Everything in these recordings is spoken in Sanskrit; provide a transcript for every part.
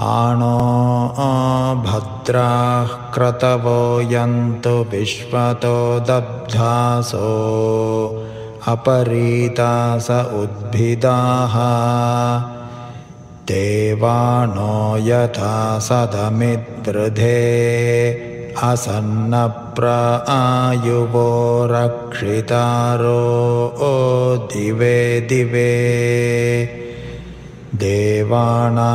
आणो भद्राः क्रतवो यन्तु विश्वतो दब्धासो अपरीतास उद्भिदाः। देवानो यथा सदमिद्वृधे असन्नप्र आयुवो रक्षितारो ओ दिवे दिवे देवाना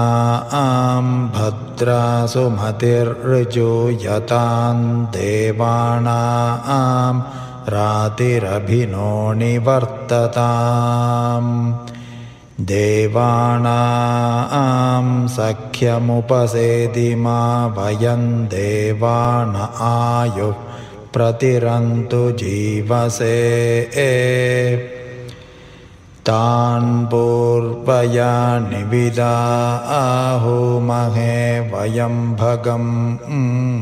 आं भद्रासुमतिर्जुयतां देवाना आं रातिरभिनो निवर्तताम्। देवानां सख्यमुपसेदिमा वयं देवान आयुः प्रतिरन्तु जीवसे तान् पूर्वया निविदा आहुमहे वयं भगं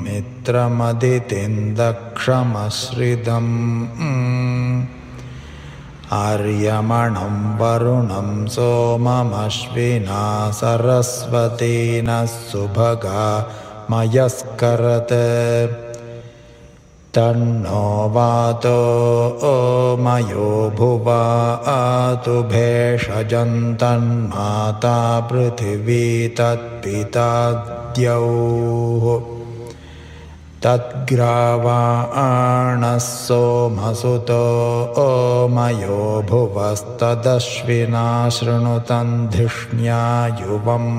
मित्रमदितिन्दक्षमश्रिदम् आर्यमणं वरुणं सोममश्विना सरस्वती नः सुभगा मयस्करत् तन्नो वातो ओमयो भुवा आतु भेषजन्तन्माता पृथिवी तत्पिता द्यौः तद्ग्रावाणः सोमसुतो ओमयो भुवस्तदश्विना शृणुतन्धिष्ण्या युवम्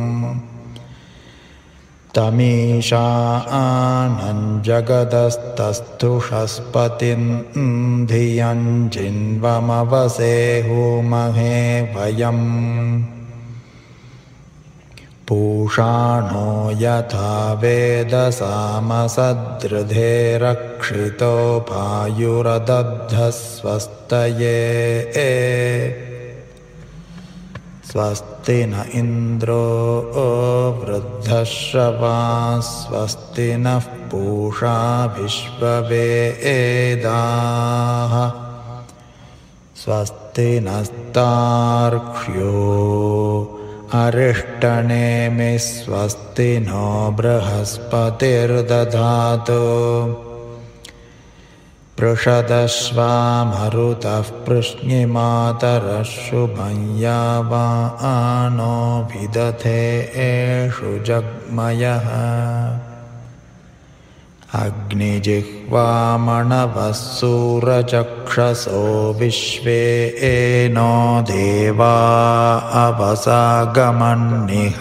तमीशा आनञ्जगदस्तस्थुषस्पतिं धियं जिन्वमवसेहुमहे वयम्। पूषाणो यथा वेदसामसदृधे रक्षितोपायुरदब्धस्वस्तये स्वस्ति न इन्द्रो वृद्धश्रवा स्वस्ति नः पूषा विश्ववेदाः। स्वस्ति नस्तार्क्ष्यो अरिष्टनेमि स्वस्ति नो बृहस्पतिर्दधातु पृषदश्वामरुतः पृश्निमातरः शुभं यावा नो विदथे एषु जग्मयः। अग्निजिह्वामणवः सूरचक्षसो विश्वे एनो देवा अवसागमन्निह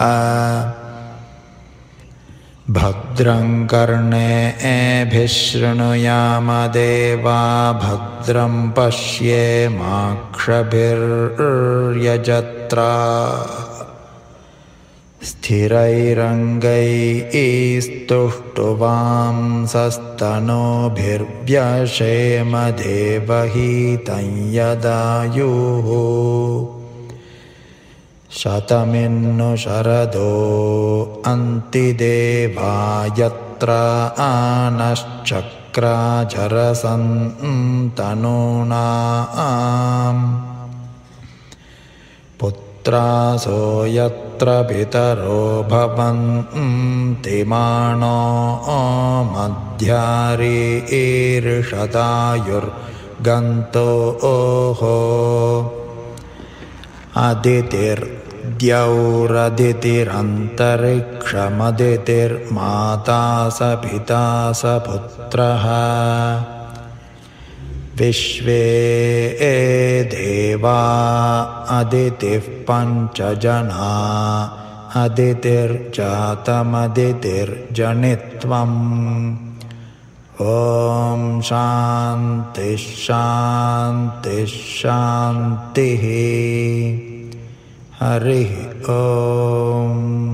भद्रं कर्णे एभिशृणुयामदेवा भद्रं पश्येमाक्षभिर्यजत्रा स्थिरैरङ्गैस्तुष्टुवांसस्तनोभिर्व्यशेमदेवहीतं यदायुः शतमिन्नु शरदो अन्तिदेवा यत्र आनश्चक्राचरसन्तनूना पुत्रासो यत्र पितरो भवन्तिमानो मध्यारीर्षतायुर्गन्तो ओहो अदितिर्द्यौरदितिरन्तरिक्षमदितिर्माता स पिता स पुत्रः विश्वे देवा अदितिः पञ्चजना अदितिर्जातमदितिर्जनित्वम्। ॐ शान्तिः हरिः ॐ